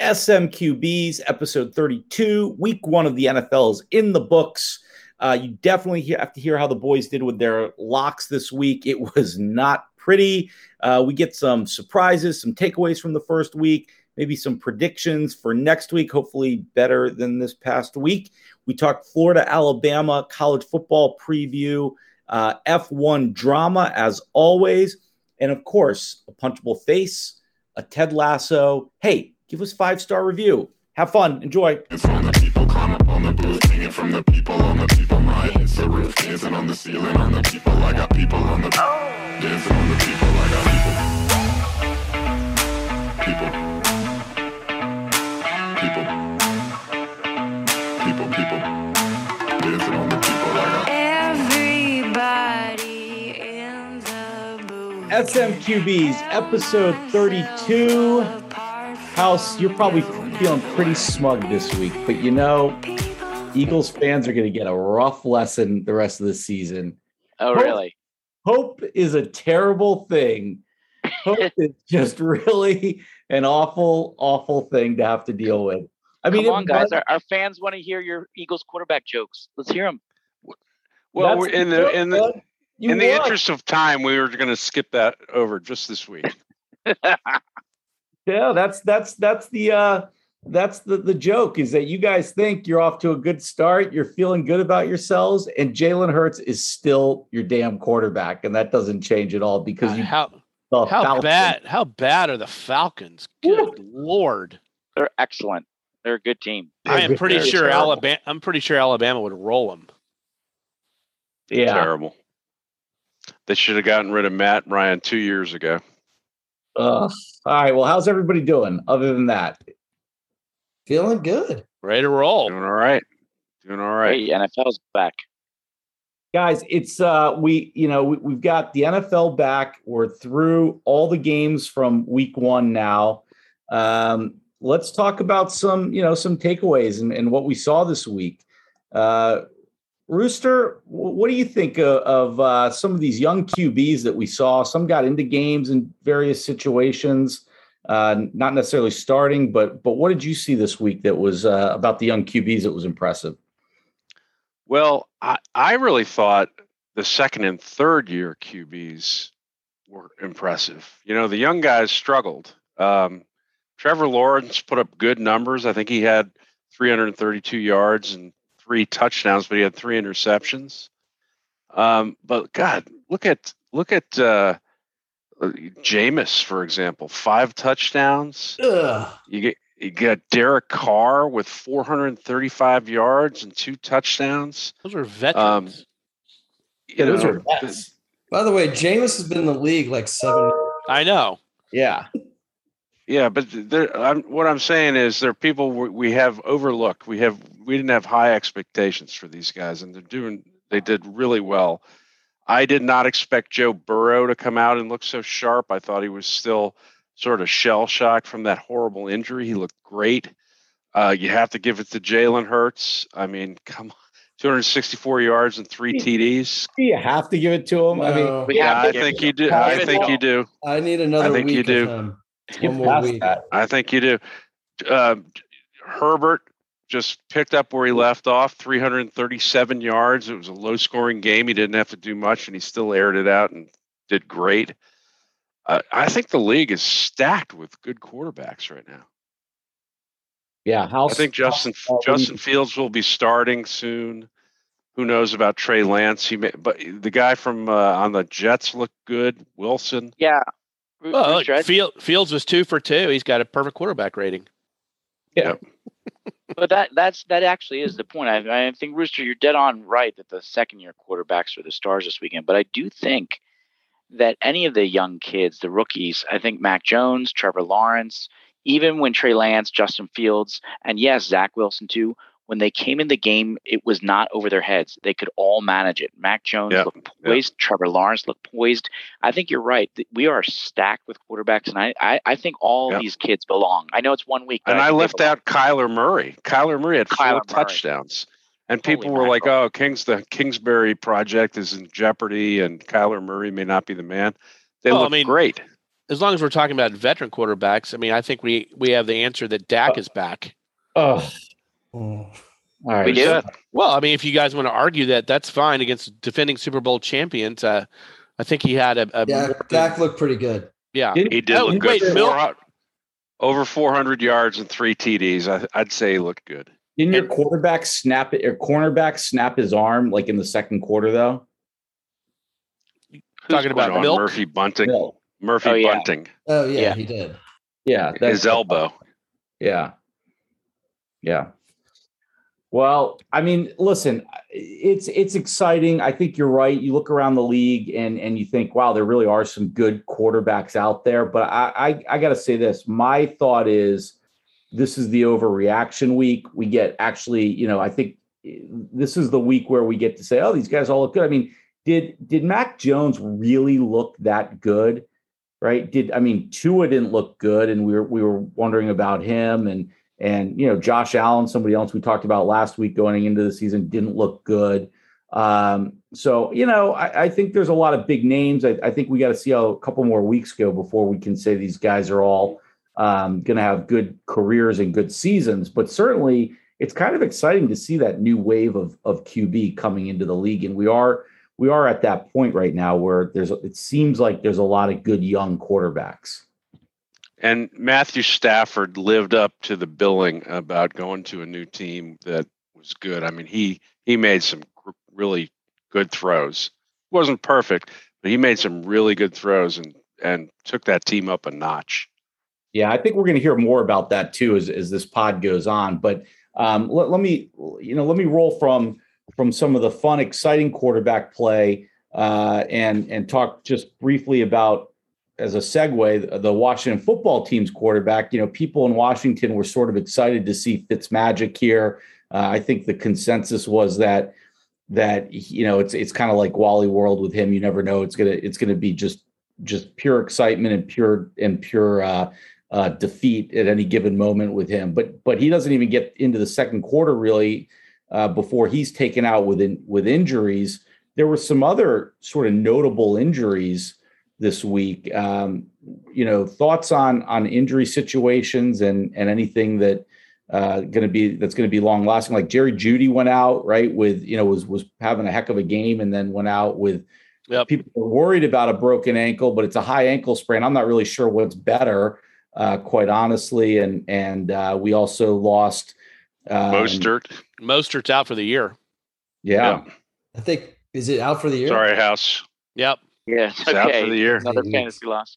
SMQBs, episode 32. Week one of the NFL is in the books. Uh, you definitely have to hear how the boys did with their locks this week. It was not pretty. Uh, we get some surprises, some takeaways from the first week, maybe some predictions for next week, hopefully better than this past week. We talked Florida, Alabama college football preview, uh, F1 drama as always, and of course, a punchable face, a Ted Lasso. Hey, give us five star review. Have fun. Enjoy. It's on the people, climb up on the booth, singing from the people on the people mind. It's the roof, dancing on the ceiling on the people. I got people on the dancing on the people. I got people. People. People. People. People. Dancing on the people. I got everybody in the booth. SMQB's episode 32 House, you're probably feeling pretty smug this week, but you know, Eagles fans are going to get a rough lesson the rest of the season. Oh, hope, really? Hope is a terrible thing. Hope is just really an awful, awful thing to have to deal with. I mean, come on, guys. Our, our, fans want to hear your Eagles quarterback jokes. Let's hear them. Well, in the in the in the interest of time, we were going to skip that over just this week. Yeah, that's that's that's the uh that's the the joke is that you guys think you're off to a good start, you're feeling good about yourselves, and Jalen Hurts is still your damn quarterback, and that doesn't change at all because uh, you how how bad how bad are the Falcons? Good lord, they're excellent. They're a good team. I am pretty sure terrible. Alabama. I'm pretty sure Alabama would roll them. Yeah, terrible. They should have gotten rid of Matt Ryan two years ago. Ugh. All right. Well, how's everybody doing other than that? Feeling good. Ready to roll. Doing all right. Doing all right. Hey, NFL's back. Guys, it's uh we you know we, we've got the NFL back. We're through all the games from week one now. Um, let's talk about some, you know, some takeaways and, and what we saw this week. Uh, Rooster, what do you think of, of uh, some of these young QBs that we saw? Some got into games in various situations, uh, not necessarily starting, but but what did you see this week that was uh, about the young QBs that was impressive? Well, I, I really thought the second and third year QBs were impressive. You know, the young guys struggled. Um, Trevor Lawrence put up good numbers. I think he had 332 yards and three touchdowns, but he had three interceptions. Um, but God, look at look at uh, Jameis for example, five touchdowns. Ugh. You get you got Derek Carr with 435 yards and two touchdowns. Those are veterans. Um, yeah, those know, are vets. By the way, Jameis has been in the league like seven. I know. Yeah. Yeah, but there, I'm, what I'm saying is there are people we have overlooked. We have we didn't have high expectations for these guys, and they're doing they did really well. I did not expect Joe Burrow to come out and look so sharp. I thought he was still sort of shell shocked from that horrible injury. He looked great. Uh, you have to give it to Jalen Hurts. I mean, come on. 264 yards and three TDs. Do you have to give it to him? No. I mean, yeah, I think you do. I think you do. I need another. I think you do. One more week. That. I think you do. Uh, Herbert just picked up where he left off 337 yards. It was a low scoring game. He didn't have to do much, and he still aired it out and did great. Uh, I think the league is stacked with good quarterbacks right now. Yeah, how I think Justin how, Justin Fields will be starting soon. Who knows about Trey Lance? He may, but the guy from uh, on the Jets looked good. Wilson. Yeah, well, look, Field, Fields was two for two. He's got a perfect quarterback rating. Yeah. But that that's that actually is the point. I, I think Rooster, you're dead on right that the second year quarterbacks are the stars this weekend. But I do think that any of the young kids, the rookies, I think Mac Jones, Trevor Lawrence, even when Trey Lance, Justin Fields, and yes, Zach Wilson too, when they came in the game, it was not over their heads. They could all manage it. Mac Jones yep. looked poised. Yep. Trevor Lawrence looked poised. I think you're right. We are stacked with quarterbacks, and I, I, I think all yep. these kids belong. I know it's one week. And I, I left out Kyler Murray. Kyler Murray had Kyler four Murray. touchdowns. And people Holy were mackerel. like, "Oh, Kings the Kingsbury project is in jeopardy, and Kyler Murray may not be the man." They well, look I mean, great. as long as we're talking about veteran quarterbacks, I mean, I think we we have the answer that Dak uh, is back. Oh, all right. We do. Well, I mean, if you guys want to argue that, that's fine against defending Super Bowl champions. Uh, I think he had a, a Yeah, Dak looked pretty good. yeah. He did Oh, look good. wait, Mil- over 400 yards and three TDs. I, I'd say he looked good. Didn't your quarterback snap it or cornerback snap his arm like in the second quarter though? Talking about going? Milk? Murphy Bunting. No. Murphy Oh, yeah. Bunting. Oh yeah, Yeah. he did. Yeah, His elbow. Yeah. Yeah. Well, I mean, listen, it's it's exciting. I think you're right. You look around the league and and you think, wow, there really are some good quarterbacks out there. But I I, I got to say this. My thought is, this is the overreaction week. We get actually, you know, I think this is the week where we get to say, oh, these guys all look good. I mean, did did Mac Jones really look that good? Right? Did I mean Tua didn't look good, and we were we were wondering about him and and you know Josh Allen, somebody else we talked about last week going into the season, didn't look good. Um, so you know, I, I think there's a lot of big names. I, I think we got to see how a couple more weeks go before we can say these guys are all um, going to have good careers and good seasons. But certainly, it's kind of exciting to see that new wave of of QB coming into the league, and we are we are at that point right now where there's it seems like there's a lot of good young quarterbacks. And Matthew Stafford lived up to the billing about going to a new team that was good. I mean, he he made some really good throws. wasn't perfect, but he made some really good throws and and took that team up a notch. Yeah, I think we're going to hear more about that too as, as this pod goes on. But um, let, let me, you know, let me roll from from some of the fun, exciting quarterback play uh, and and talk just briefly about as a segue the Washington football team's quarterback. You know, people in Washington were sort of excited to see Fitzmagic here. Uh, I think the consensus was that that you know it's it's kind of like Wally World with him. You never know. It's gonna it's gonna be just just pure excitement and pure and pure uh, uh, defeat at any given moment with him. But but he doesn't even get into the second quarter really uh, before he's taken out with in, with injuries. There were some other sort of notable injuries this week. Um, you know, thoughts on on injury situations and and anything that uh going to be that's going to be long lasting like jerry Jeudy went out right with you know was was having a heck of a game and then went out with Yep. people were worried about a broken ankle but it's a high ankle sprain i'm not really sure what's better uh quite honestly and and uh we also lost um, Mostert. Mostert's out for the year. yeah I think is it out for the year? Sorry, House. Yep. Yeah, it's He's out okay. for the year. Another mm-hmm. fantasy loss.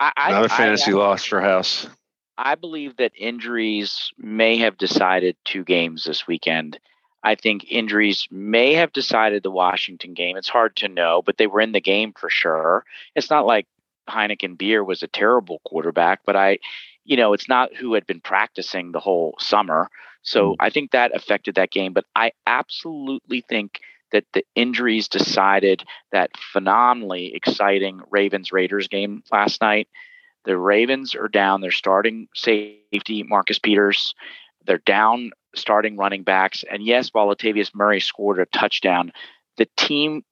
I, I, Another I- fantasy loss for House. I believe that injuries may have decided two games this weekend. I think injuries may have decided the Washington game. It's hard to know, but they were in the game for sure. It's not like Heineken Beer was a terrible quarterback, but I, you know, it's not who had been practicing the whole summer. So mm. I think that affected that game. But I absolutely think that the injuries decided that phenomenally exciting Ravens Raiders game last night. The Ravens are down. They're starting safety Marcus Peters. They're down starting running backs. And yes, while Latavius Murray scored a touchdown, the team,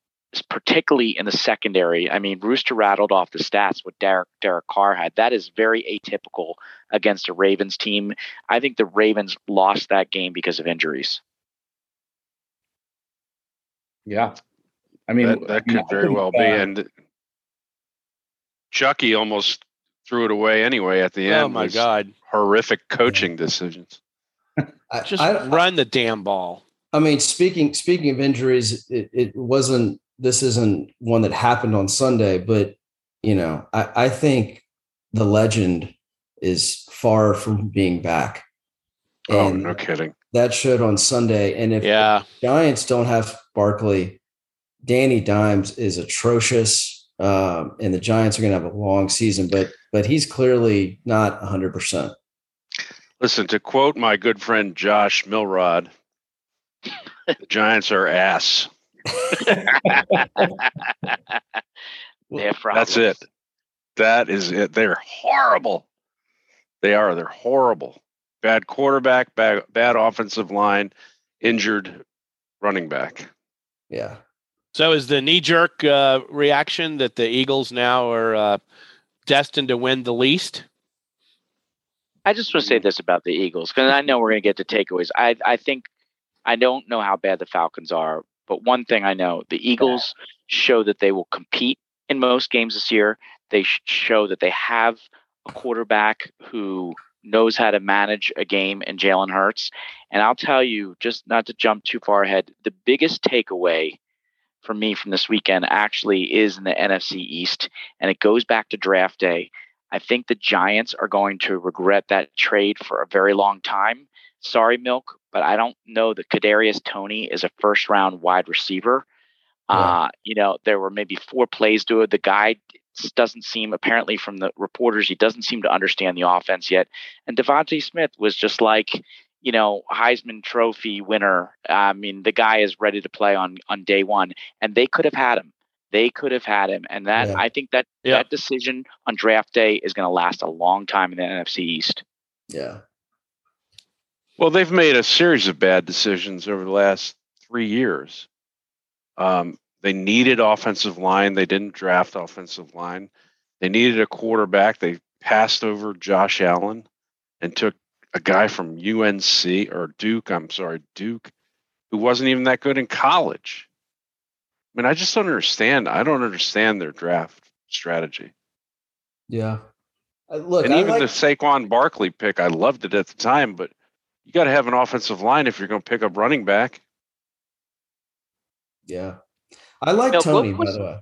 particularly in the secondary, I mean, Rooster rattled off the stats what Derek Derek Carr had. That is very atypical against a Ravens team. I think the Ravens lost that game because of injuries. Yeah i mean that, that could I very think, well be. uh, And Chucky almost threw it away anyway at the end. Oh my God! Horrific coaching decisions. I, Just I, run the damn ball. I mean, speaking speaking of injuries, it, it wasn't. This isn't one that happened on Sunday, but you know, I, I think the legend is far from being back, Oh, no kidding. that showed on Sunday. And if Yeah. Giants don't have Barkley, Danny Dimes is atrocious, um, and the Giants are going to have a long season. But but he's clearly not 100. percent Listen, to quote my good friend Josh Milrod, the Giants are ass. They That's it. That is it. They're horrible. They are. They're horrible. Bad quarterback, bad, bad offensive line, injured running back. Yeah. So is the knee jerk uh, reaction that the Eagles now are uh, destined to win the East? I just want to say this about the Eagles because I know we're going to get to takeaways. I I think I don't know how bad the Falcons are, but one thing I know: the Eagles show that they will compete in most games this year. They show that they have a quarterback who knows how to manage a game in Jalen Hurts. And I'll tell you, just not to jump too far ahead, the biggest takeaway for me from this weekend actually is in the NFC East, and it goes back to draft day. I think the Giants are going to regret that trade for a very long time. Sorry, Milk, but I don't know that Kadarius Toney is a first round wide receiver. Uh, you know, there were maybe four plays to it. The guy doesn't seem, apparently from the reporters, he doesn't seem to understand the offense yet. And DeVonta Smith was just like, you know, Heisman Trophy winner. I mean, the guy is ready to play on on day one, and they could have had him. They could have had him, and that yeah. I think that yeah. that decision on draft day is going to last a long time in the NFC East. Yeah. Well, they've made a series of bad decisions over the last three years. Um, they needed offensive line. They didn't draft offensive line. They needed a quarterback. They passed over Josh Allen and took a guy from UNC or Duke. I'm sorry, Duke, who wasn't even that good in college. I mean, I just don't understand. I don't understand their draft strategy. Yeah. Uh, look, and I even like- the Saquon Barkley pick, I loved it at the time, but you got to have an offensive line if you're going to pick up running back. Yeah. I like now, Toney, was, by the way.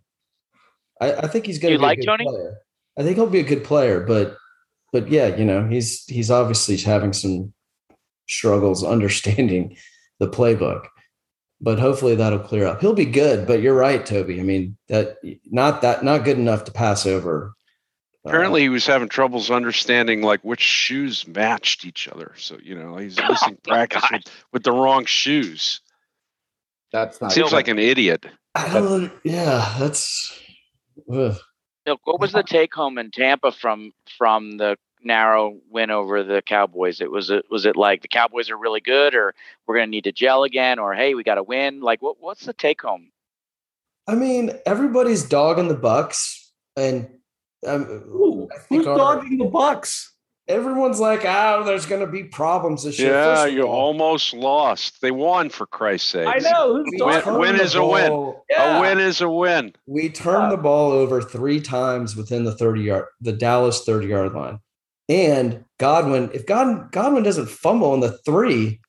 I, I think he's going to be like a good Toney? player. I think he'll be a good player, but but yeah, you know, he's he's obviously having some struggles understanding the playbook. But hopefully that'll clear up. He'll be good, but you're right, Toby. I mean, that not that not good enough to pass over. Apparently, uh, he was having troubles understanding like which shoes matched each other. So you know, he's missing oh, practice with, with, the wrong shoes. That's not seems like an idiot. I don't. Yeah, that's. Ugh. what was the take home in Tampa from from the narrow win over the Cowboys? It was it was it like the Cowboys are really good, or we're going to need to gel again, or hey, we got to win? Like, what what's the take home? I mean, everybody's dogging the Bucks, and um, Ooh, who's dogging the Bucks? Everyone's like, oh, there's going to be problems this year. Yeah, you almost lost. They won for Christ's sake. I know. Win, win is a win. Yeah. A win is a win. We turned yeah. the ball over three times within the 30 yard, the Dallas 30 yard line. And Godwin, if God, Godwin doesn't fumble on the three,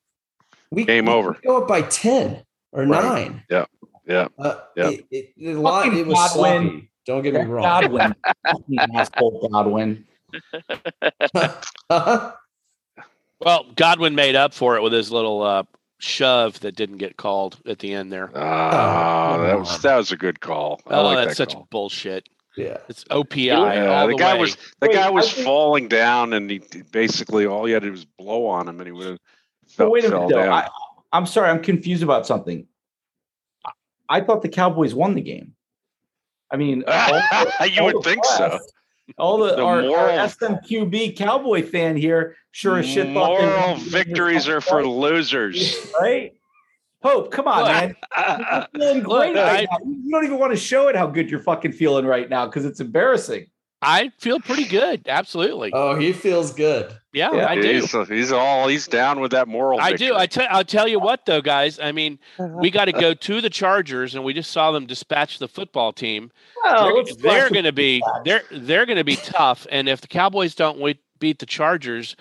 we game we, over. We go up by 10 or right. nine. Yeah. Yeah. Uh, yeah. It, it, it, lot, it was Godwin. sloppy. Don't get me wrong. Godwin. asshole Godwin. well, Godwin made up for it with his little uh, shove that didn't get called at the end there. Oh, that was that was a good call. I oh, like that's that such bullshit. Yeah, it's OPI. Yeah, the, the, guy way. was the wait, guy was think, falling down, and he basically all he had to do was blow on him, and he would have. Fell, wait a minute, though. I, I'm sorry, I'm confused about something. I thought the Cowboys won the game. I mean, all, you all would think so all the, the our, moral, our, SMQB cowboy fan here sure as shit thought moral victories are for losers, right? Hope, come on, man. You're feeling great Look, right I, now. You don't even want to show it how good you're fucking feeling right now because it's embarrassing. I feel pretty good. Absolutely. Oh, he feels good. Yeah, yeah. I do. He's, he's, all he's down with that moral. I victory. do. I tell I'll tell you what though, guys. I mean, we got to go to the Chargers, and we just saw them dispatch the football team. Well, they're, they're going to be they're they're going to be tough, and if the Cowboys don't beat the Chargers,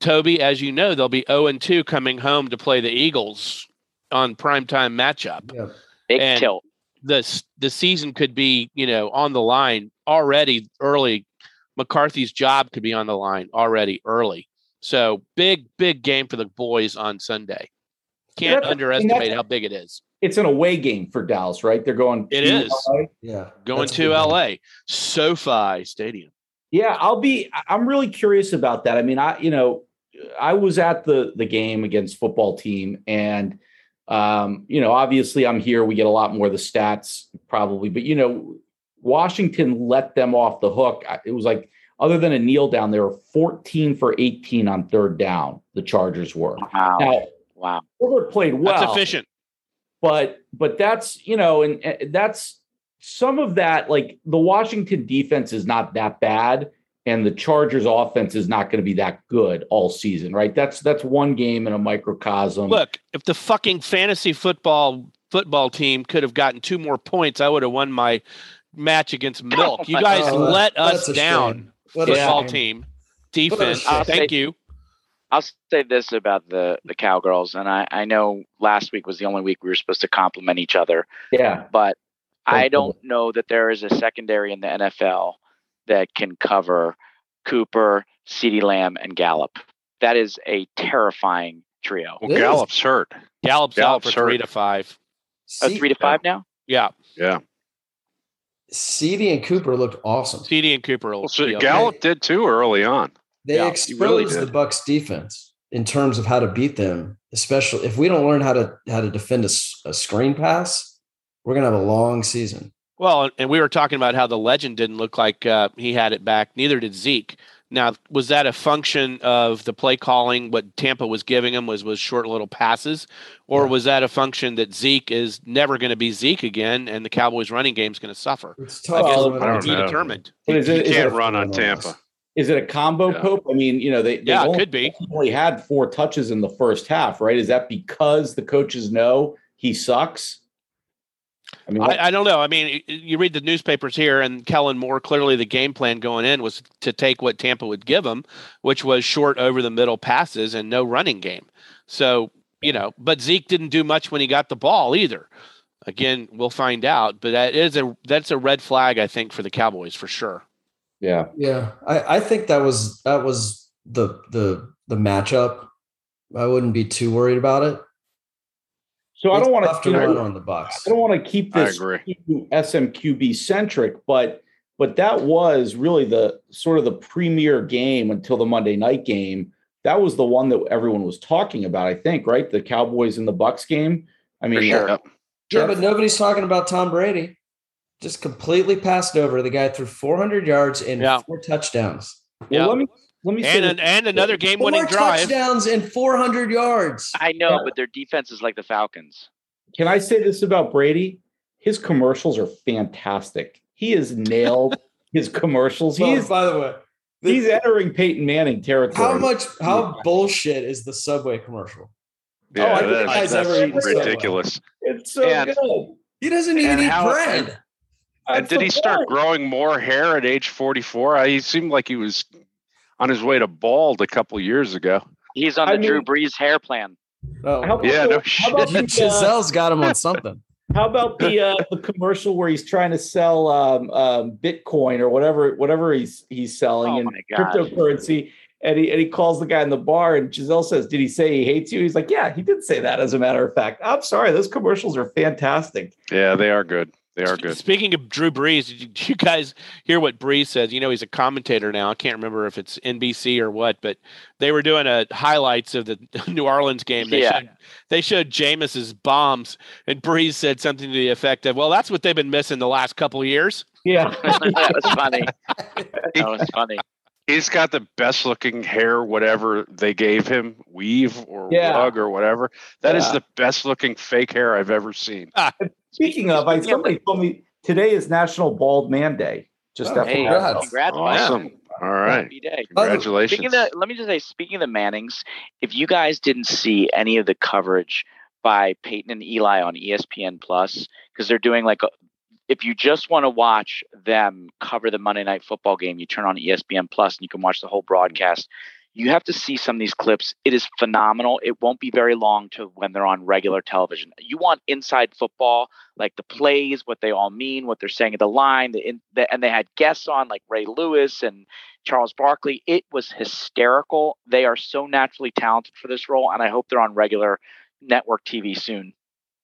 Toby, as you know, they'll be zero oh and two coming home to play the Eagles on primetime matchup. Yeah. Big and tilt. The the season could be you know on the line already early. McCarthy's job could be on the line already early. So big, big game for the boys on Sunday. Can't underestimate how big it is. It's an away game for Dallas, right? They're going. It is. LA. Yeah, going to LA, SoFi Stadium. Yeah, I'll be. I'm really curious about that. I mean, I you know, I was at the the game against football team, and um, you know, obviously I'm here. We get a lot more of the stats probably, but you know, Washington let them off the hook. It was like other than a kneel down, they were 14 for 18 on third down. The Chargers were. Wow. Now, wow. Herbert played well. That's efficient. But but that's you know, and, and that's some of that, like the Washington defense is not that bad, and the Chargers offense is not going to be that good all season, right? That's that's one game in a microcosm. Look, if the fucking fantasy football football team could have gotten two more points, I would have won my match against oh Milk. You guys oh, let us down. Football team defense. Thank say, you. I'll say this about the the Cowgirls, and I I know last week was the only week we were supposed to compliment each other. Yeah, but I don't know that there is a secondary in the NFL that can cover Cooper, CeeDee Lamb, and Gallup. That is a terrifying trio. Well, Gallup's hurt. Gallup's, Gallup's out for hurt. three to five. Oh, three to five now? Yeah. Yeah. CeeDee and Cooper looked awesome. CeeDee and Cooper. Well, so Gallup did too early on. They yeah, exposed really the Bucks defense in terms of how to beat them, especially if we don't learn how to how to defend a, a screen pass, we're gonna have a long season. Well, and we were talking about how the legend didn't look like uh, he had it back. Neither did Zeke. Now, was that a function of the play calling? What Tampa was giving him was was short little passes, or yeah. was that a function that Zeke is never going to be Zeke again, and the Cowboys' running game is going to suffer? It's tough. I, guess, I don't be know. determined. He, is it, he can't run on Tampa. Is it a combo yeah. pope? I mean, you know, they, they yeah, only, could be. Only had four touches in the first half, right? Is that because the coaches know he sucks? I mean, I, I, don't know. I mean, you read the newspapers here, and Kellen Moore clearly the game plan going in was to take what Tampa would give him, which was short over the middle passes and no running game. So you know, but Zeke didn't do much when he got the ball either. Again, we'll find out, but that is a that's a red flag, I think, for the Cowboys for sure. Yeah, yeah. I, I think that was that was the the the matchup. I wouldn't be too worried about it. So it's I don't want to run on the Bucks. I don't want to keep this SMQB centric, but but that was really the sort of the premier game until the Monday night game. That was the one that everyone was talking about. I think, right? The Cowboys and the Bucks game. I mean, sure. yeah, yeah, but nobody's talking about Tom Brady. Just completely passed over. The guy threw 400 yards and yeah. four touchdowns. Well, yeah. let me let me and, an, and another game winning drive. touchdowns and 400 yards. I know, yeah. but their defense is like the Falcons. Can I say this about Brady? His commercials are fantastic. He has nailed his commercials. Well, he's, by the way, the, he's entering Peyton Manning territory. How much? How yeah. bullshit is the Subway commercial? Yeah, oh, I that, guys that's, that's ridiculous. It's so and, good. He doesn't even eat how, bread. And, and did he start growing more hair at age 44? He seemed like he was on his way to bald a couple years ago. He's on the I Drew Brees hair plan. Oh, yeah, the, no shit. The, Gisele's got him on something. How about the uh, the commercial where he's trying to sell um, um, Bitcoin or whatever whatever he's he's selling oh in cryptocurrency, and he and he calls the guy in the bar, and Gisele says, "Did he say he hates you?" He's like, "Yeah, he did say that." As a matter of fact, I'm sorry, those commercials are fantastic. Yeah, they are good. They are good. Speaking of Drew Brees, did you guys hear what Brees says? You know, he's a commentator now. I can't remember if it's NBC or what, but they were doing a highlights of the New Orleans game. They yeah. Showed, they showed Jameis's bombs, and Brees said something to the effect of, "Well, that's what they've been missing the last couple of years." Yeah, that was funny. That was funny. He's got the best looking hair, whatever they gave him, weave or yeah. wug or whatever. That yeah. is the best looking fake hair I've ever seen. Ah. Speaking of, I, somebody told me today is National Bald Man Day. Just oh, hey, congrats, awesome. Man. All right. Congratulations. Speaking of let me just say, speaking of the Mannings, if you guys didn't see any of the coverage by Peyton and Eli on ESPN Plus, because they're doing like a, if you just want to watch them cover the Monday night football game, you turn on ESPN Plus and you can watch the whole mm-hmm. broadcast you have to see some of these clips. It is phenomenal. It won't be very long to when they're on regular television. You want inside football, like the plays, what they all mean, what they're saying at the line, the, in, the, and they had guests on like Ray Lewis and Charles Barkley. It was hysterical. They are so naturally talented for this role, and I hope they're on regular network TV soon.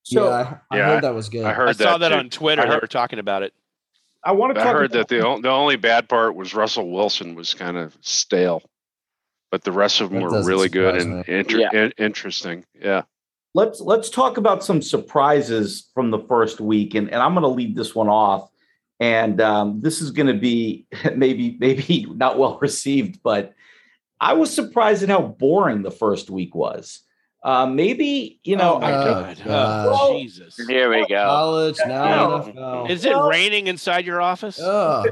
So yeah, I, I yeah, heard that was good. I heard I saw that, that on Twitter. Heard, they were talking about it. I want to. I heard that the the only bad part was Russell Wilson was kind of stale but the rest of them that were really good and inter- yeah. interesting. Yeah. Let's let's talk about some surprises from the first week, and, and I'm going to lead this one off. And um, this is going to be maybe maybe not well received, but I was surprised at how boring the first week was. Uh, maybe you know. Oh my God! Oh, Jesus! Here we go. College now. NFL. Is it raining inside your office? Oh,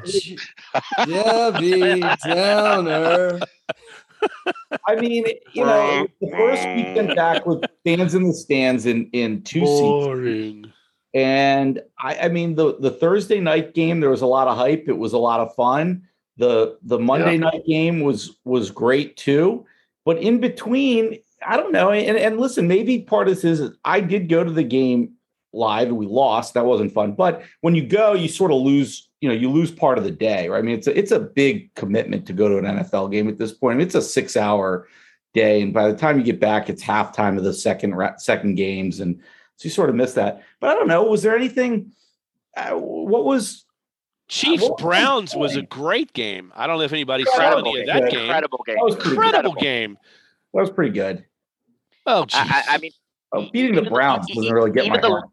Debbie Downer. I mean, you know, the first weekend back with fans in the stands in in two Boring. seats. And I, I mean, the the Thursday night game, there was a lot of hype. It was a lot of fun. The the Monday yeah. night game was was great too. But in between, I don't know. And, and listen, maybe part of this is I did go to the game live and we lost. That wasn't fun. But when you go, you sort of lose, you know, you lose part of the day, right? I mean, it's a, it's a big commitment to go to an NFL game at this point. I mean, it's a six hour day. And by the time you get back, it's halftime of the second, second games. And so you sort of miss that. But I don't know. Was there anything, uh, what was, Chiefs Browns was a great game. I don't know if anybody saw any of that game. Incredible game. That incredible game. That was pretty good. Oh, I, I, mean, oh, beating the Browns the, doesn't really get my the, heart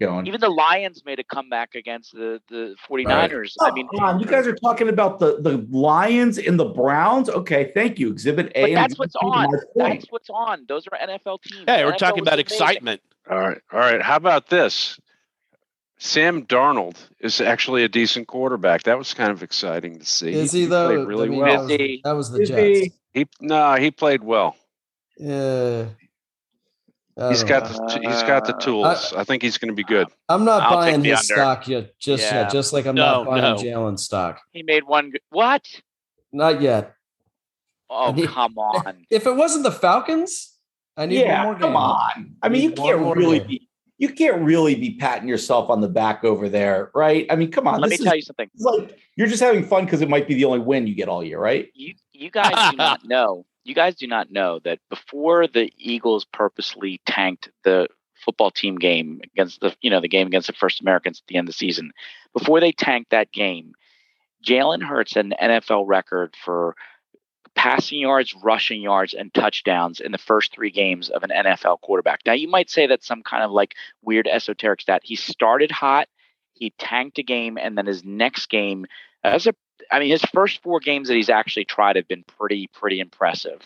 going. Even the Lions made a comeback against the, the 49ers. Right. Oh, I mean, on, you guys are talking about the, the Lions and the Browns. Okay, thank you. Exhibit A. But that's what's on. That's what's on. Those are NFL teams. Hey, we're NFL talking about excitement. All right. All right. How about this? Sam Darnold is actually a decent quarterback. That was kind of exciting to see. Is he, he though? Played really I mean, well. That was, that was the Is Jets. he? He no, he played well. Yeah. I He's don't got know. the he's got the uh, tools. I, think he's going to be good. I'm not I'll buying take the his under. stock yet, just Yeah. yet. Just like I'm No, not buying no. Jalen stock. He made one. Good, what? Not yet. Oh, I need- come on. If it wasn't the Falcons, I need yeah, one more game. come on. I mean, you can't really game. be you can't really be patting yourself on the back over there, right? I mean, come on. Let me is tell you something. like you're just having fun because it might be the only win you get all year, right? You you guys do not know. You guys do not know that before the Eagles purposely tanked the football team game against the you know the game against the First Americans at the end of the season, before they tanked that game, Jalen Hurts an NFL record for passing yards, rushing yards, and touchdowns in the first three games of an NFL quarterback. Now you might say that's some kind of like weird esoteric stat. He started hot, he tanked a game, and then his next game, as a I mean, his first four games that he's actually tried have been pretty, pretty impressive.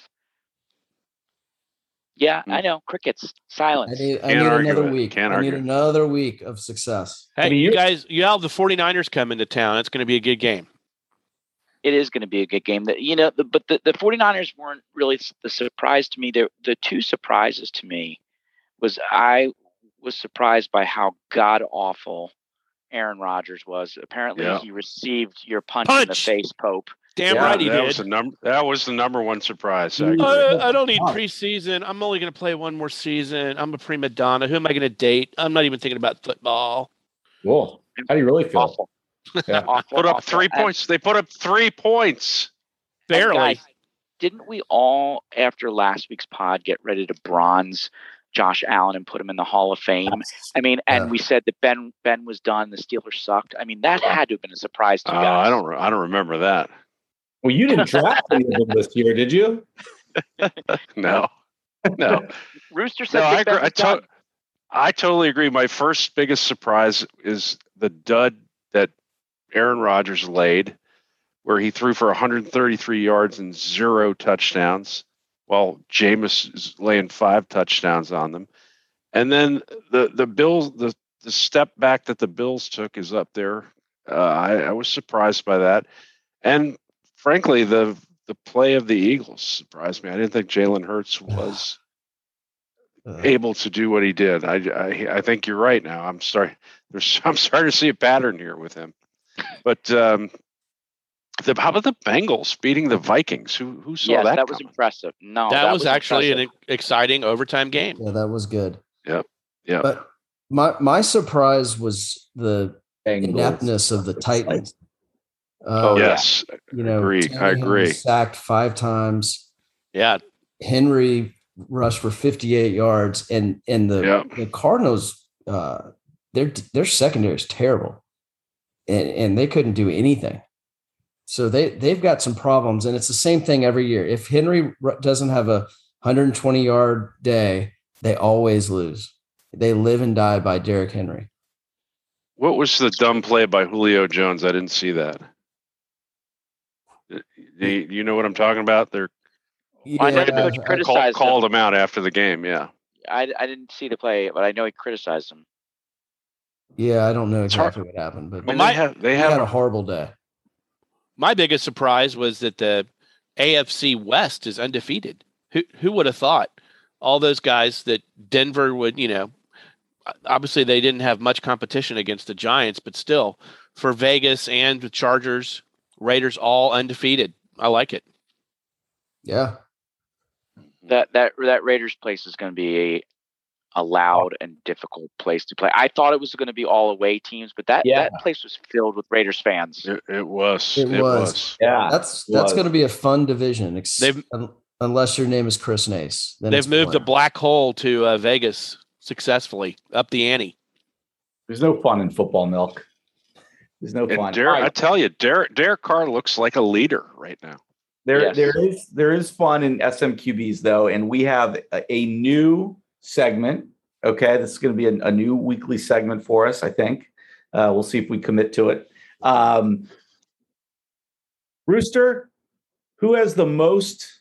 Yeah, Hmm. I know. Crickets, I silence. need, I need another it. week. Can't I need argue. another week of success. Hey, I mean, you guys, you have the 49ers come into town. It's going to be a good game. It is going to be a good game. That you know, the, but the, the 49ers weren't really the surprise to me. The the two surprises to me was I was surprised by how god awful Aaron Rodgers was. Apparently, Yeah. he received your punch, in the face, Pope. Damn Yeah, right he that did. was the number. That was the number one surprise. Actually. I, I don't need preseason. I'm only going to play one more season. I'm a prima donna. Who am I going to date? I'm not even thinking about football. Cool. How do you really feel? Awful. Yeah. Awful, Put up awful. three And- points. They put up three points. and Barely. guys, didn't we all, after last week's pod, get ready to bronze Josh Allen and put him in the Hall of Fame? I mean, and Yeah. we said that Ben Ben was done. The Steelers sucked. I mean, that had to have been a surprise to Uh, you guys. I don't. re- I don't remember that. Well, you didn't draft any of them this year, did you? No, no. Rooster said No, I agree. I, to- I totally agree. My first biggest surprise is the dud that Aaron Rodgers laid, where he threw for 133 yards and zero touchdowns, while Jameis is laying five touchdowns on them. And then the the Bills, the the step back that the Bills took is up there. Uh, I, I was surprised by that, and frankly, the the play of the Eagles surprised me. I didn't think Jalen Hurts was Uh, able to do what he did. I, I, I think you're right now. I'm sorry. There's, I'm starting to see a pattern here with him. But um, the, how about the Bengals beating the Vikings? Who who saw yes, that? that, was impressive. No, that, was, actually impressive. an exciting overtime game. yeah, that was good. Yep. Yep. But my my surprise was the Bengals. ineptness of the Titans. Oh, Uh, yeah. yes, you know, agree. I agree. Sacked five times. Yeah. Henry rushed for 58 yards, and and the Yeah. the Cardinals, uh, their their secondary is terrible, and and they couldn't do anything. So they they've got some problems, and it's the same thing every year. If Henry doesn't have a 120 yard day, they always lose. They live and die by Derrick Henry. What was the dumb play by Julio Jones? I didn't see that. Uh, do you, you know what I'm talking about? They're I know the coach I- criticized called, him. called him out after the game. Yeah. I, I didn't see the play, but I know he criticized him. Yeah, I don't know exactly what happened, but well, my, they have they had a horrible day. My biggest surprise was that the AFC West is undefeated. Who who would have thought? All those guys that Denver would, you know, obviously they didn't have much competition against the Giants, but still, for Vegas and the Chargers, Raiders all undefeated. I like it. Yeah. That that that Raiders place is going to be a, a loud and difficult place to play. I thought it was going to be all away teams, but that yeah. that place was filled with Raiders fans. It, it was. It, it was. was. Yeah. That's that's going to be a fun division. Ex- unless your name is Chris Nace. they've moved a black hole to uh, Vegas successfully, up the ante. There's no fun in football milk. There's no fun. Derek, right. I tell you, Derek, Derek Carr looks like a leader right now. There, yes. there is there is fun in SMQBs though, and we have a, a new segment. Okay, this is going to be a, a, new weekly segment for us. I think uh, we'll see if we commit to it. Um, Rooster, who has the most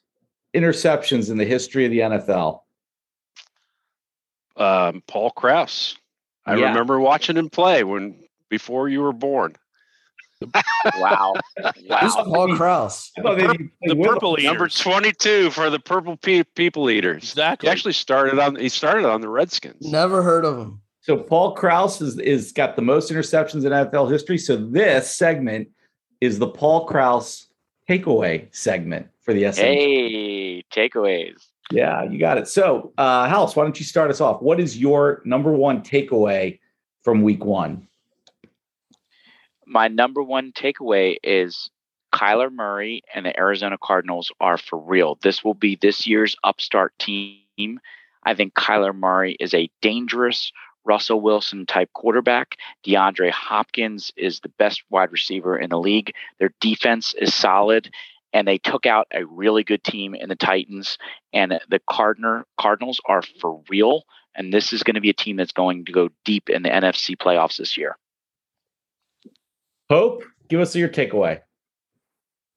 interceptions in the history of the NFL? Um, Paul Krause. I yeah. remember watching him play when before you were born. wow. wow. Who's Paul Krause? The, pur- the purple eaters. Number 22 for the purple pe- people eaters. Exactly. He actually started on he started on the Redskins. Never heard of him. So Paul Krause is, is got the most interceptions in NFL history. So this segment is the Paul Krause takeaway segment for the SM. Hey, takeaways. Yeah, you got it. So, uh, House, why don't you start us off? What is your number one takeaway from week one? My number one takeaway is Kyler Murray and the Arizona Cardinals are for real. This will be this year's upstart team. I think Kyler Murray is a dangerous Russell Wilson type quarterback. DeAndre Hopkins is the best wide receiver in the league. Their defense is solid and they took out a really good team in the Titans. And the Cardinal Cardinals are for real, and this is going to be a team that's going to go deep in the NFC playoffs this year. Hope, give us your takeaway.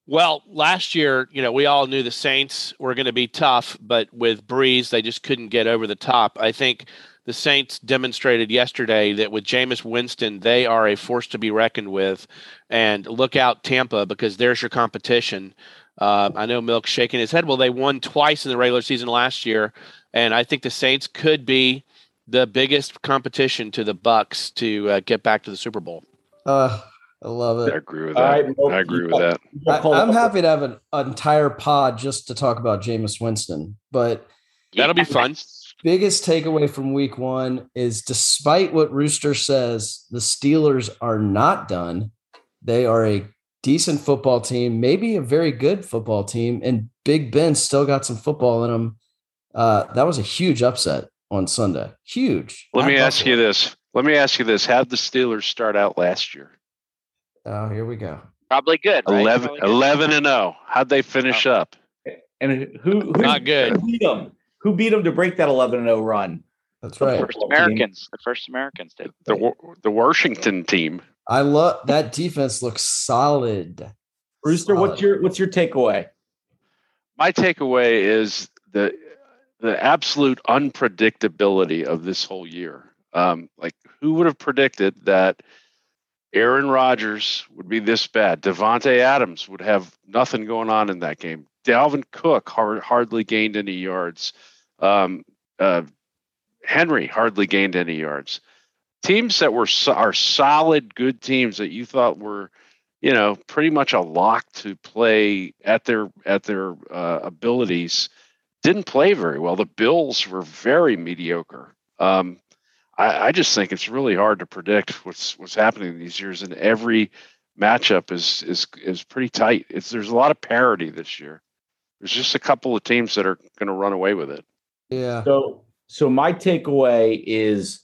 Well, last year, you know, we all knew the Saints were going to be tough, but with Brees, they just couldn't get over the top. I think the Saints demonstrated yesterday that with Jameis Winston, they are a force to be reckoned with. And look out, Tampa, because there's your competition. Uh, I know Milk shaking his head. Well, they won twice in the regular season last year, and I think the Saints could be the biggest competition to the Bucks to uh, get back to the Super Bowl. Uh, I love it. I agree with that. Right, I agree with that. I, am happy to have an, an, entire pod just to talk about Jameis Winston, but that'll be fun biggest takeaway from week one is despite what Rooster says, the Steelers are not done. They are a decent football team, maybe a very good football team, and Big Ben still got some football in him. Uh, that was a huge upset on Sunday. Huge. Let me ask you this. Let me ask you this. How did the Steelers start out last year? Oh, here we go. Probably good. Right? 11, Probably good. 11 and 0. How'd they finish oh. up? And who, who not good? Who beat them? Who beat them to break that 11 0 run? That's right. The first Americans. The first Americans did. The, the Washington team. I love that defense looks solid. Rooster, solid. what's your what's your takeaway? My takeaway is the the absolute unpredictability of this whole year. Um, like who would have predicted that Aaron Rodgers would be this bad? Davante Adams would have nothing going on in that game. Dalvin Cook hard, hardly gained any yards. Um, uh, Henry hardly gained any yards. Teams that were are solid, good teams that you thought were, you know, pretty much a lock to play at their at their uh, abilities, didn't play very well. The Bills were very mediocre. Um, I, I just think it's really hard to predict what's what's happening these years, and every matchup is is is pretty tight. It's there's a lot of parity this year. There's just a couple of teams that are going to run away with it. Yeah. So, so my takeaway is,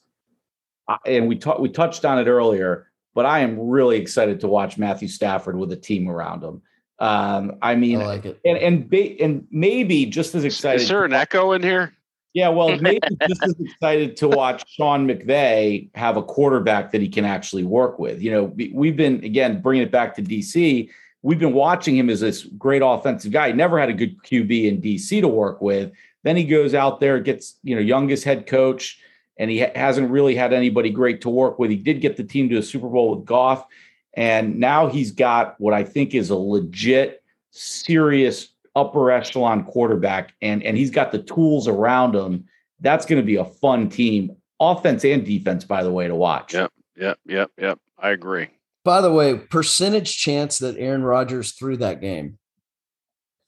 and we talked, we touched on it earlier, but I am really excited to watch Matthew Stafford with a team around him. Um, I mean, I like it. and and ba- and maybe just as excited. Is there an echo in here? Yeah, well, maybe just as excited to watch Sean McVay have a quarterback that he can actually work with. You know, we've been again bringing it back to DC we've been watching him as this great offensive guy. He never had a good QB in DC to work with. Then he goes out there, gets you know youngest head coach, and he ha- hasn't really had anybody great to work with. He did get the team to a Super Bowl with Goff, and now he's got what I think is a legit, serious upper echelon quarterback, and and he's got the tools around him. That's going to be a fun team, offense and defense, by the way, to watch. Yep, yep, yep, yep. I agree. By the way, percentage chance that Aaron Rodgers threw that game.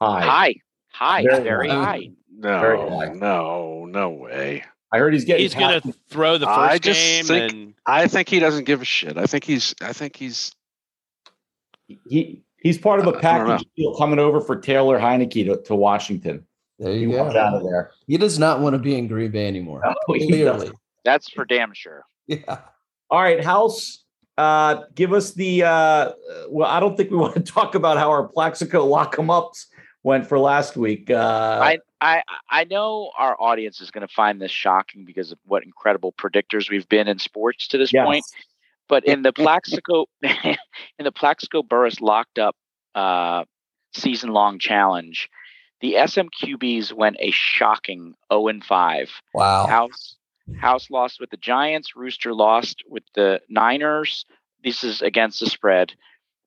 High, high, high, very, very high. No, very high. no, no way. I heard he's getting. He's going to throw the first I just game, think, and I think he doesn't give a shit. I think he's. I think he's. He he's part of a package deal coming over for Taylor Heinicke to, to Washington. There you he go. Out of there. He does not want to be in Green Bay anymore. No, clearly, that's for damn sure. Yeah. All right, House. Uh, give us the. Uh, well, I don't think we want to talk about how our Plaxico lock 'em ups went for last week. Uh, I I I know our audience is going to find this shocking because of what incredible predictors we've been in sports to this yes. point. But in the Plaxico in the Plaxico Burress locked up uh, season long challenge, the SMQBs went a shocking 0 and 5. Wow. House House lost with the Giants, Rooster lost with the Niners. This is against the spread.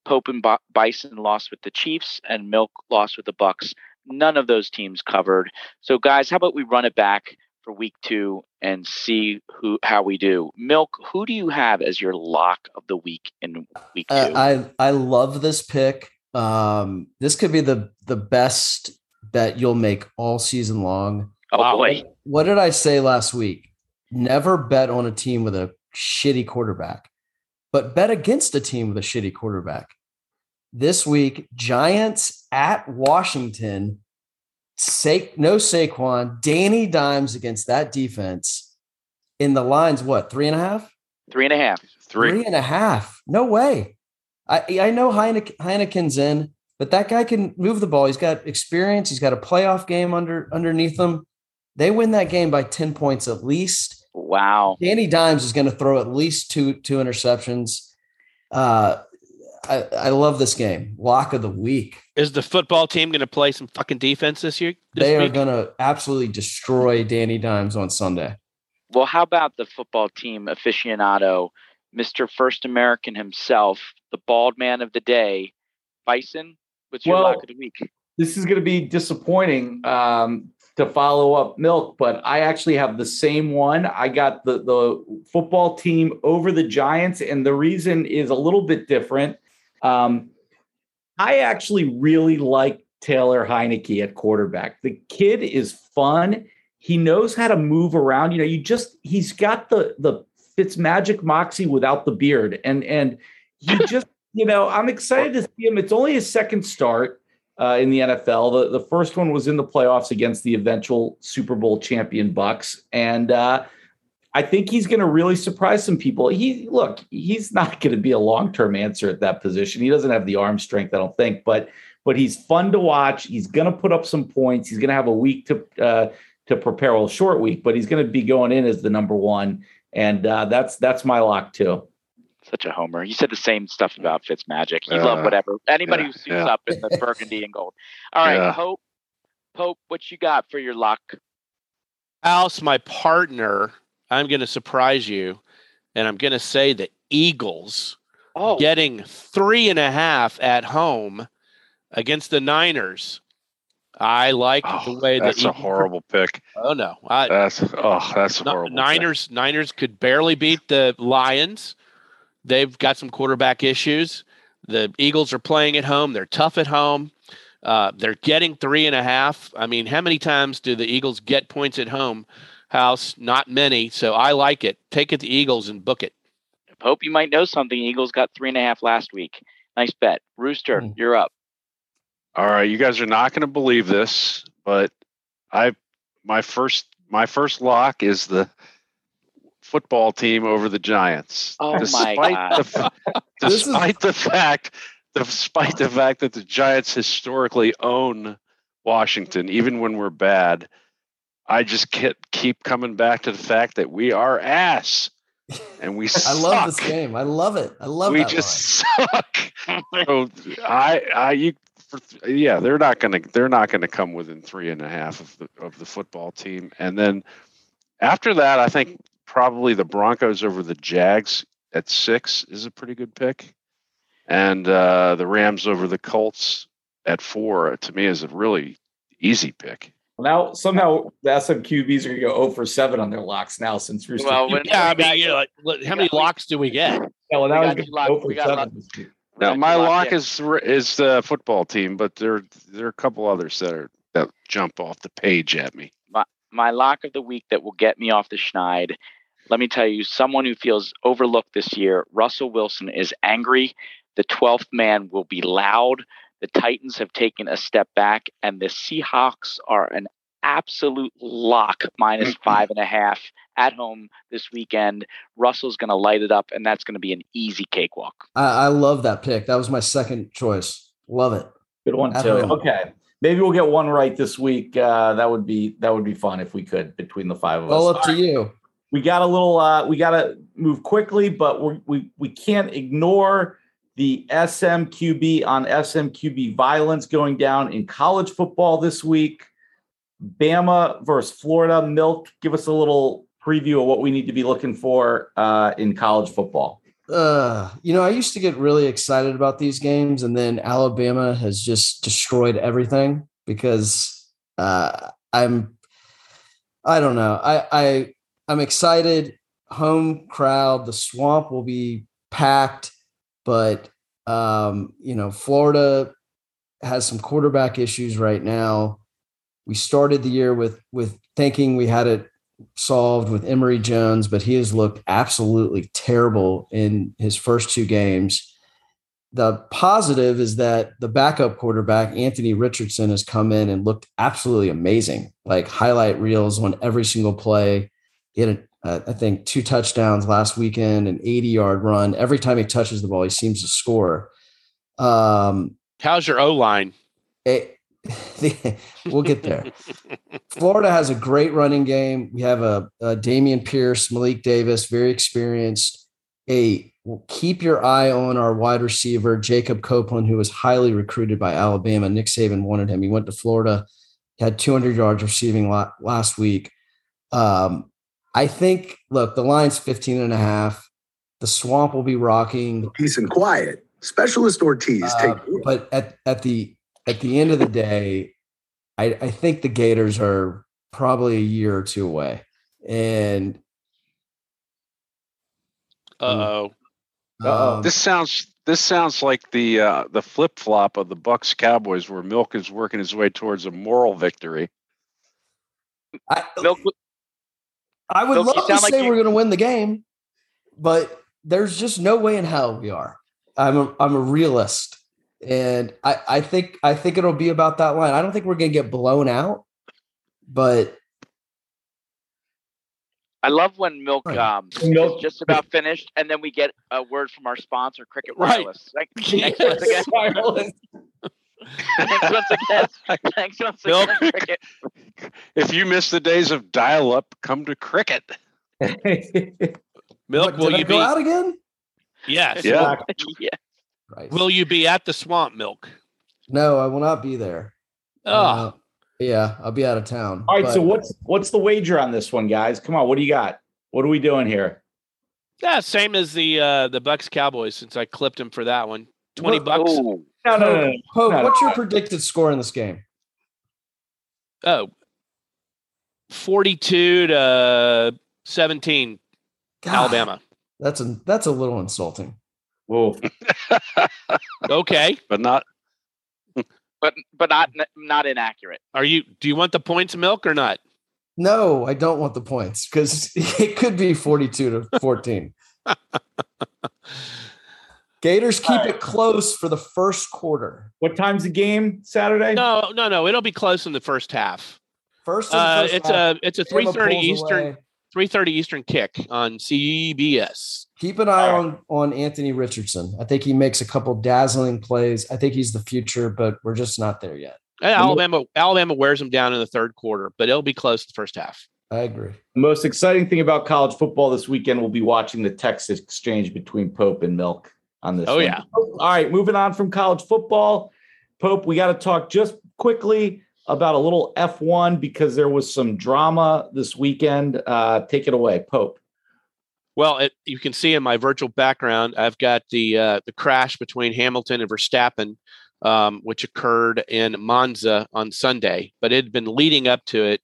Pope and Bison lost with the Chiefs and Milk lost with the Bucks. None of those teams covered. So guys, how about we run it back for week 2 and see who how we do. Milk, who do you have as your lock of the week in week 2? Uh, I I love this pick. Um this could be the the best bet you'll make all season long. Oh boy. What did I say last week? Never bet on a team with a shitty quarterback, but bet against a team with a shitty quarterback. This week, Giants at Washington. Sa- no Saquon, Danny Dimes against that defense. In the lines, what three and a half? Three and a half. Three, three and a half. No way. I I know Heine- Heinicke's in, but that guy can move the ball. He's got experience. He's got a playoff game under underneath him. They win that game by ten points at least. Wow. Danny Dimes is going to throw at least two two interceptions. Uh, I, I love this game. Lock of the week. Is the football team going to play some fucking defense this year? This they week? are going to absolutely destroy Danny Dimes on Sunday. Well, how about the football team aficionado, Mr. First American himself, the bald man of the day, Bison? What's your well, lock of the week? This is going to be disappointing. Um, to follow up milk, but I actually have the same one. I got the the football team over the Giants, and the reason is a little bit different. Um, I actually really like Taylor Heinicke at quarterback. The kid is fun. He knows how to move around. You know, you just he's got the the Fitz magic moxie without the beard, and and he just you know I'm excited to see him. It's only his second start uh, in the NFL. The, the first one was in the playoffs against the eventual Super Bowl champion Bucks, and uh, I think he's going to really surprise some people. He look, he's not going to be a long term answer at that position. He doesn't have the arm strength, I don't think, but but he's fun to watch. He's going to put up some points. He's going to have a week to uh, to prepare, well, a short week, but he's going to be going in as the number one, and uh, that's that's my lock too. Such a homer. You said the same stuff about Fitzmagic. You uh, love whatever. Anybody yeah, who suits yeah. up in the burgundy and gold. All right, yeah. Pope. Pope, what you got for your luck? House, my partner. I'm going to surprise you, and I'm going to say the Eagles oh. getting three and a half at home against the Niners. I like oh, the way that's a horrible pick. Oh no, I, that's oh that's horrible. Niners pick. Niners could barely beat the Lions. They've got some quarterback issues. The Eagles are playing at home. They're tough at home. Uh, they're getting three and a half. I mean, how many times do the Eagles get points at home? House, not many. So I like it. Take it the Eagles and book it. Hope you might know something. Eagles got three and a half last week. Nice bet. Rooster, mm. you're up. All right, you guys are not going to believe this, but I my first my first lock is the football team over the Giants. Oh despite my God. The, despite the fact, despite the fact that the Giants historically own Washington, even when we're bad, I just get, keep coming back to the fact that we are ass. And we I love this game. I love it. I love it. we just line. suck. so I I you for yeah, they're not going to they're not going to come within three and a half of the of the football team. And then after that, I think probably the Broncos over the Jags at six is a pretty good pick, and uh, the Rams over the Colts at four to me is a really easy pick. Now somehow the SMQBs are going to go 0 for 7 on their locks now since Rooster. Well, when, yeah, I mean, you know, like, how many locks do we get? Yeah, well, now we got, lock, oh we got now, my lock is is the football team, but there there are a couple others that are that jump off the page at me. My my lock of the week that will get me off the schneid. Let me tell you, someone who feels overlooked this year, Russell Wilson is angry. The twelfth man will be loud. The Titans have taken a step back, and the Seahawks are an absolute lock minus five and a half at home this weekend. Russell's going to light it up, and that's going to be an easy cakewalk. I, I, love that pick. That was my second choice. Love it. Good one at too. Home. Okay, maybe we'll get one right this week. Uh, that would be that would be fun if we could between the five of us. All up to you. We got a little. Uh, we got to move quickly, but we we we can't ignore the SMQB on SMQB violence going down in college football this week. Bama versus Florida. Milk, give us a little preview of what we need to be looking for uh, in college football. Uh, you know, I used to get really excited about these games, and then Alabama has just destroyed everything because uh, I'm, I don't know, I, I, I'm excited. Home crowd, the swamp will be packed, but um, you know, Florida has some quarterback issues right now we started the year with with thinking we had it solved with Emory Jones, but he has looked absolutely terrible in his first two games. The positive is that the backup quarterback, Anthony Richardson, has come in and looked absolutely amazing, like highlight reels on every single play. He had, a, I think, two touchdowns last weekend, an 80 yard run. Every time he touches the ball, he seems to score. Um, How's your O line? we'll get there. Florida has a great running game. We have a, a Dameon Pierce, Malik Davis, very experienced. A keep your eye on our wide receiver Jacob Copeland, who was highly recruited by Alabama. Nick Saban wanted him. He went to Florida, had 200 yards receiving last week. Um, I think. Look, the line's 15 and a half. The swamp will be rocking. Peace and quiet. Specialist Ortiz. Uh, but at at the at the end of the day, I, I think the Gators are probably a year or two away. And uh oh, um, this sounds this sounds like the uh, the flip flop of the Bucks Cowboys, where Milk is working his way towards a moral victory. I, Milk, I would Milk, love to say we're going to win the game, but there's just no way in hell we are. I'm a, I'm a realist and I, I think I think it'll be about that line. I don't think we're gonna get blown out, but I love when milk um milk. is just about finished, and then we get a word from our sponsor, Cricket Wireless. Right. Thanks, once again. Wireless. thanks once again. Thanks once milk. again, Cricket. If you miss the days of dial-up, come to Cricket. milk, what, will you go be out again? Yes. Yeah. yeah. Right. Will you be at the Swamp Milk? No, I will not be there. Oh. Uh, yeah, I'll be out of town. All right. But... So what's what's the wager on this one, guys? Come on, what do you got? What are we doing here? Yeah, same as the uh the Bucks Cowboys. Since I clipped him for that one, twenty what? bucks. Oh. No, no, no, no. Pope, no, what's your predicted score in this game? Oh, 42 to 17 God, Alabama. That's a that's a little insulting. Whoa. okay. But not but but not not inaccurate. Are you do you want the points milk or not? No, I don't want the points because it could be 42 to 14. Gators keep right. it close for the first quarter. What time's the game Saturday? No, no, no. It'll be close in the first half. First, uh, first it's half, a it's a three thirty Eastern. 3:30 Eastern kick on CBS. Keep an eye on on Anthony Richardson. I think he makes a couple dazzling plays. I think he's the future, but we're just not there yet. Alabama Alabama wears him down in the third quarter, but it'll be close the first half. I agree. The most exciting thing about college football this weekend will be watching the text exchange between Pope and Milk on this. Oh one. yeah. All right, moving on from college football. Pope, we got to talk just quickly about a little F1 because there was some drama this weekend. Uh, take it away, Pope. Well, it, you can see in my virtual background, I've got the uh, the crash between Hamilton and Verstappen, um, which occurred in Monza on Sunday, but it had been leading up to it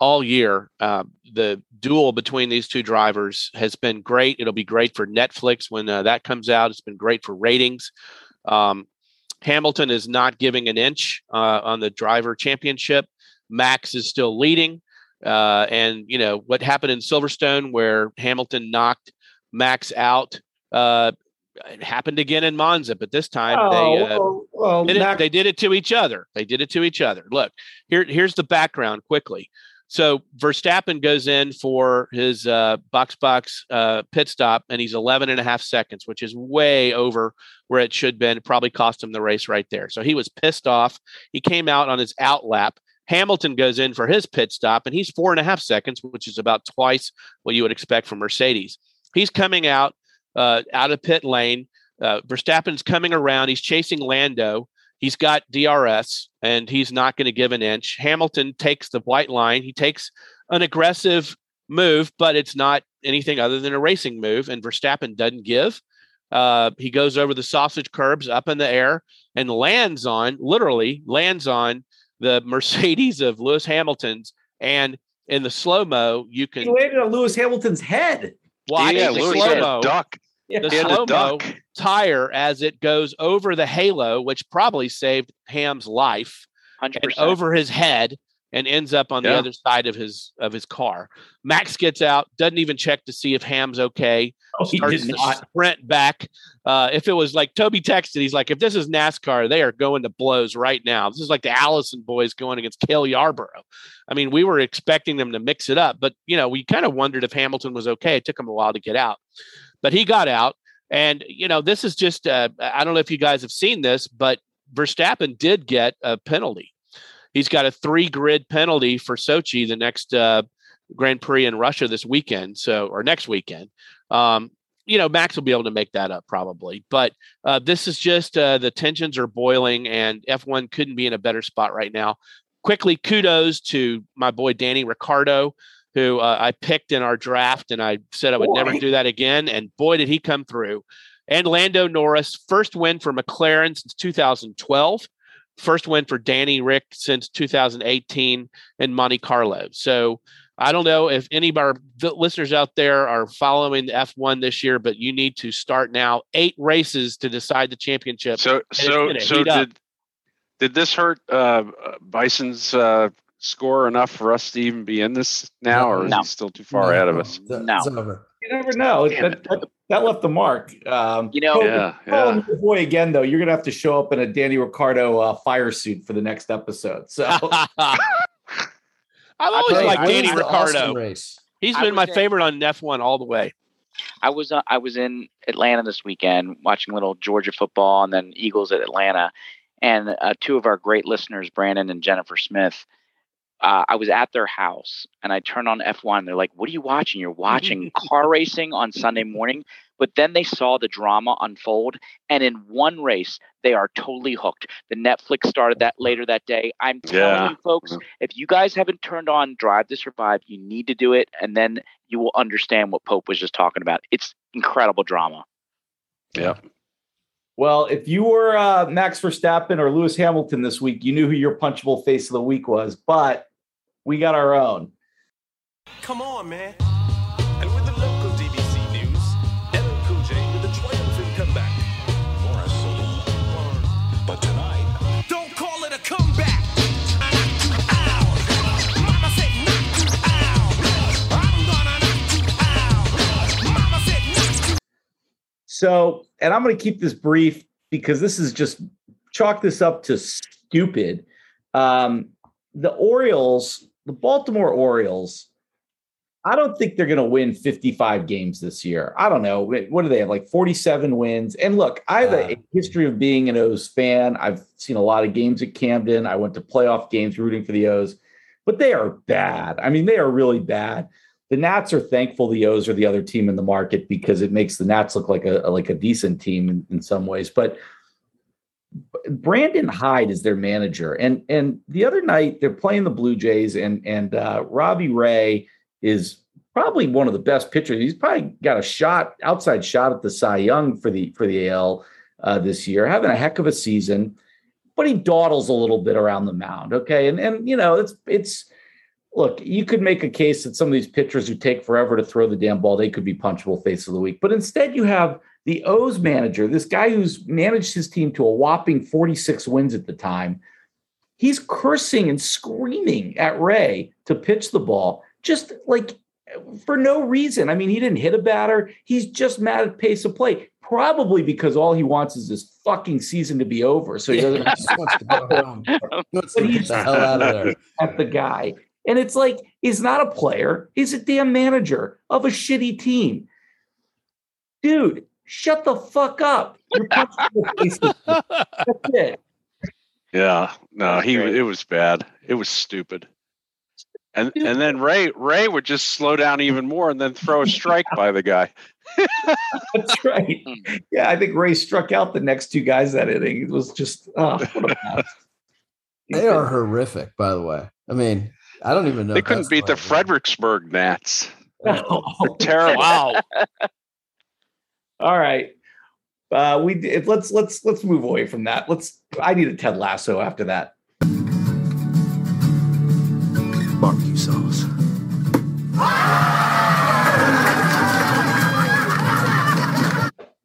all year. Uh, the duel between these two drivers has been great. It'll be great for Netflix when uh, that comes out. It's been great for ratings. Um, Hamilton is not giving an inch uh, on the driver championship. Max is still leading. Uh, and, you know, what happened in Silverstone where Hamilton knocked Max out. Uh, it happened again in Monza, but this time oh, they uh, well, well, did it, they did it to each other. They did it to each other. Look, here here's the background quickly. So Verstappen goes in for his uh, box box uh, pit stop, and he's 11 and a half seconds, which is way over where it should have been. It probably cost him the race right there. So he was pissed off. He came out on his out lap. Hamilton goes in for his pit stop, and he's four and a half seconds, which is about twice what you would expect from Mercedes. He's coming out uh, out of pit lane. Uh, Verstappen's coming around. He's chasing Lando. He's got DRS and he's not going to give an inch. Hamilton takes the white line. He takes an aggressive move, but it's not anything other than a racing move. And Verstappen doesn't give. Uh, he goes over the sausage curbs up in the air and lands on, literally lands on the Mercedes of Lewis Hamilton's. And in the slow mo, you can. He landed on Lewis Hamilton's head. Why? Yeah, Lewis slow mo. Duck the slow mo tire as it goes over the halo, which probably saved Ham's life, 100%. and over his head, and ends up on yeah. the other side of his of his car. Max gets out, doesn't even check to see if Ham's okay. Oh, he starts to sprint back. Uh, if it was like Toby texted, he's like, if this is NASCAR, they are going to blows right now. This is like the Allison boys going against Cale Yarborough. I mean, we were expecting them to mix it up, but you know, we kind of wondered if Hamilton was okay. It took him a while to get out but he got out. And, you know, this is just, uh, I don't know if you guys have seen this, but Verstappen did get a penalty. He's got a three grid penalty for Sochi, the next uh, Grand Prix in Russia this weekend. So, or next weekend. Um, you know, Max will be able to make that up probably. But uh, this is just uh, the tensions are boiling, and F1 couldn't be in a better spot right now. Quickly, kudos to my boy Danny Ricciardo who uh, I picked in our draft, and I said I would boy. never do that again. And boy, did he come through. And Lando Norris, first win for McLaren since 2012, first win for Danny Rick since 2018 in Monte Carlo. So I don't know if any of our listeners out there are following the F1 this year, but you need to start now. Eight races to decide the championship. So, so, so did did this hurt uh, Bison's uh, score enough for us to even be in this now, or is no. he still too far no, ahead of us? No, you never know. That, that, that, left the mark. Um, you know, yeah, yeah. boy again though, you're gonna have to show up in a Danny Ricciardo uh, fire suit for the next episode. So I've always liked Danny Ricciardo. Race. He's been my in, favorite on F1 all the way. I was uh, I was in Atlanta this weekend watching little Georgia football and then Eagles at Atlanta, and uh, two of our great listeners, Brandon and Jennifer Smith uh, I was at their house and I turned on F1. They're like, What are you watching? You're watching car racing on Sunday morning. But then they saw the drama unfold. And in one race, they are totally hooked. The Netflix started that later that day. I'm telling yeah. you, folks, if you guys haven't turned on Drive to Survive, you need to do it. And then you will understand what Pope was just talking about. It's incredible drama. Yeah. Well, if you were uh, Max Verstappen or Lewis Hamilton this week, you knew who your punchable face of the week was, but we got our own. Come on, man. So, and I'm going to keep this brief because this is just chalk this up to stupid. Um, the Orioles, the Baltimore Orioles, I don't think they're going to win 55 games this year. I don't know. What do they have? Like 47 wins. And look, I have a, a history of being an O's fan. I've seen a lot of games at Camden. I went to playoff games rooting for the O's, but they are bad. I mean, they are really bad the Nats are thankful the O's are the other team in the market because it makes the Nats look like a like a decent team in, in some ways. But Brandon Hyde is their manager, and and the other night they're playing the Blue Jays, and and uh, Robbie Ray is probably one of the best pitchers. He's probably got a shot, outside shot at the Cy Young for the for the AL uh, this year, having a heck of a season. But he dawdles a little bit around the mound. Okay, and and you know it's it's look, you could make a case that some of these pitchers who take forever to throw the damn ball, they could be punchable face of the week. But instead, you have the O's manager, this guy who's managed his team to a whopping 46 wins at the time. He's cursing and screaming at Ray to pitch the ball, just like for no reason. I mean, he didn't hit a batter. He's just mad at pace of play, probably because all he wants is this fucking season to be over. So he doesn't just wants to go home. but he's the hell out of there at the guy. And it's like, he's not a player, he's a damn manager of a shitty team. Dude, shut the fuck up. You're That's it. Yeah, no, he it was bad. It was stupid. And and then Ray Ray would just slow down even more and then throw a strike by the guy. That's right. Yeah, I think Ray struck out the next two guys that inning. It was just oh, what a mess. They are horrific, by the way. I mean, I don't even know. They couldn't beat the Fredericksburg Nats. Oh, terrible. Wow. All right. Uh, we let's let's let's move away from that. Let's. I need a Ted Lasso after that. Barbecue sauce.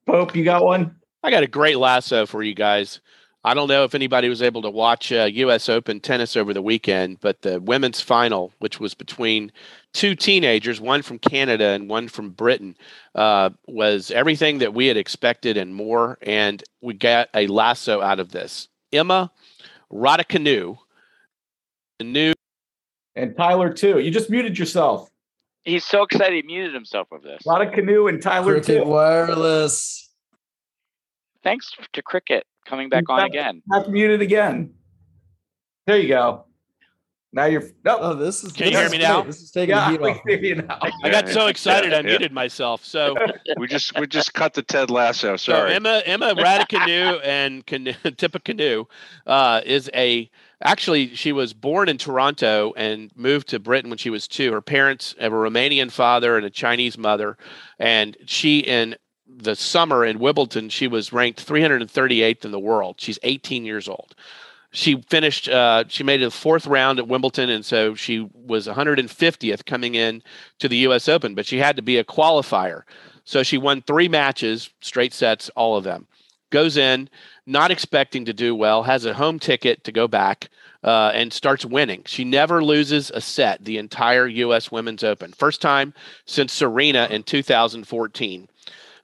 Pope, you got one? I got a great lasso for you guys. I don't know if anybody was able to watch uh, U.S. Open tennis over the weekend, but the women's final, which was between two teenagers, one from Canada and one from Britain, uh, was everything that we had expected and more. And we got a lasso out of this. Emma Raducanu, the new, and Tyler too. You just muted yourself. He's so excited he muted himself over this. Raducanu and Tyler Cricket too. Wireless. Thanks to Cricket coming back on again. Back muted again. There you go. Now you're. No, oh, this is. Can you hear me now? This is taking yeah, the heat off. now. I got so excited I muted myself. So we just we just cut the Ted Lasso. Sorry. So Emma Emma Raducanu and Canoe, Tippecanoe uh, is a actually she was born in Toronto and moved to Britain when she was two. Her parents have a Romanian father and a Chinese mother, and she in the summer in Wimbledon, she was ranked 338th in the world. She's 18 years old. She finished. Uh, she made the fourth round at Wimbledon, and so she was 150th coming in to the U.S. Open. But she had to be a qualifier, so she won three matches, straight sets, all of them. Goes in, not expecting to do well, has a home ticket to go back, uh, and starts winning. She never loses a set the entire U.S. Women's Open. First time since Serena in 2014.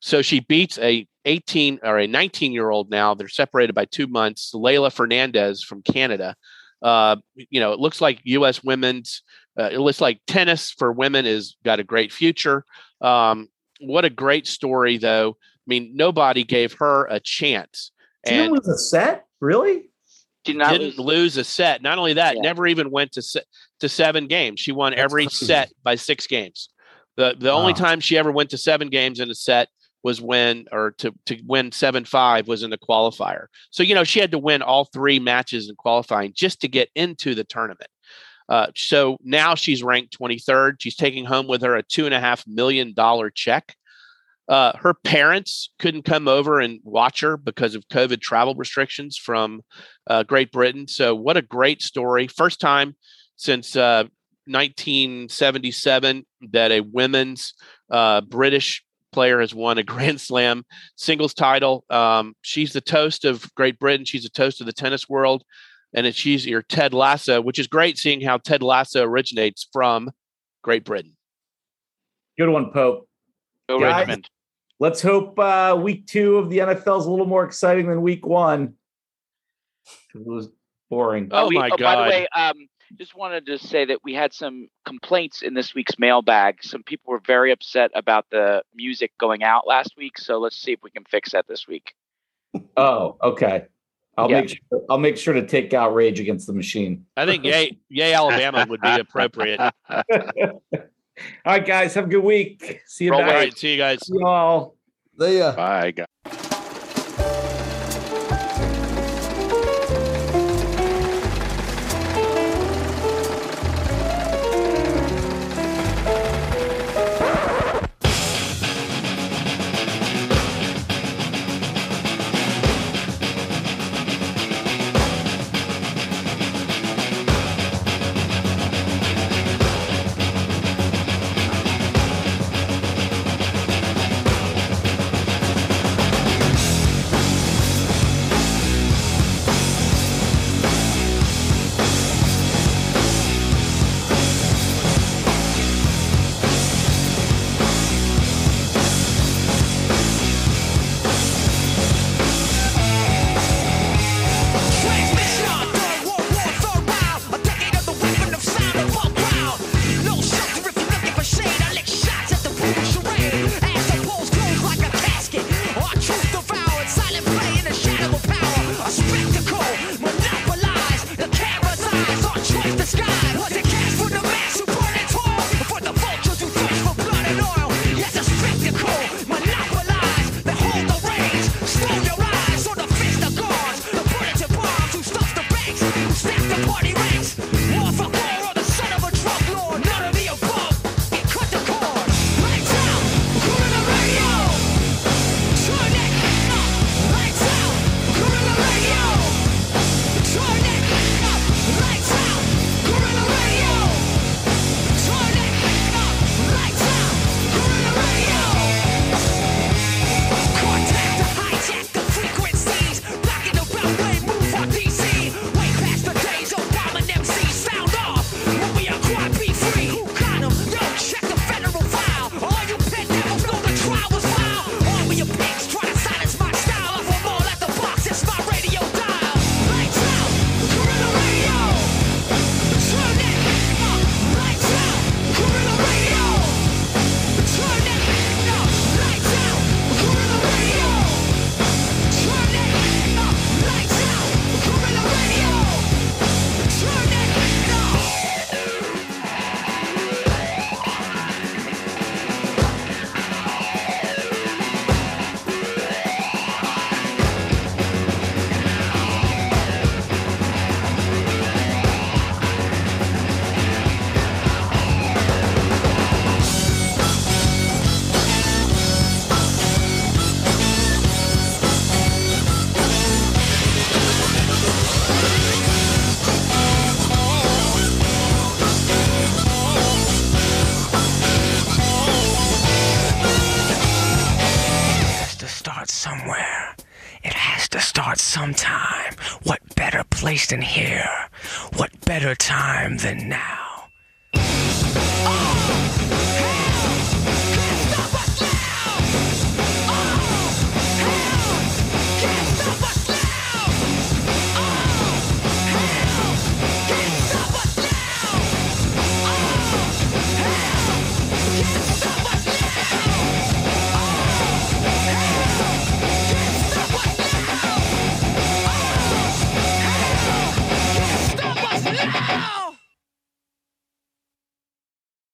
So she beats a 18 or a 19 year old now. They're separated by two months. Leylah Fernandez from Canada. Uh, you know, it looks like U.S. women's. Uh, it looks like tennis for women has got a great future. Um, what a great story, though. I mean, nobody gave her a chance. She and was a set, really? She didn't lose. lose. a set. Not only that, yeah. never even went to se- to seven games. She won That's every crazy. set by six games. The the wow. only time she ever went to seven games in a set was when or to to win 7-5 was in the qualifier. So you know she had to win all three matches in qualifying just to get into the tournament. Uh, so now she's ranked 23rd. She's taking home with her a two and a half million dollar check. Uh, her parents couldn't come over and watch her because of COVID travel restrictions from uh, Great Britain. So, what a great story! First time since 1977 uh, that a women's uh, British player has won a Grand Slam singles title. Um, she's the toast of Great Britain. She's the toast of the tennis world. And she's your Ted Lasso, which is great seeing how Ted Lasso originates from Great Britain. Good one, Pope. Go Guys, Richmond. Let's hope uh, week two of the NFL is a little more exciting than week one. It was boring. Oh, we, my oh, God. By the way, um, just wanted to say that we had some complaints in this week's mailbag. Some people were very upset about the music going out last week, so let's see if we can fix that this week. Oh, okay. I'll yeah. make sure I'll make sure to take out Rage Against the Machine. I think Yay Yay Alabama would be appropriate. all right, guys, have a good week. See you. All right, see you guys. See you all. See ya. Bye, guys.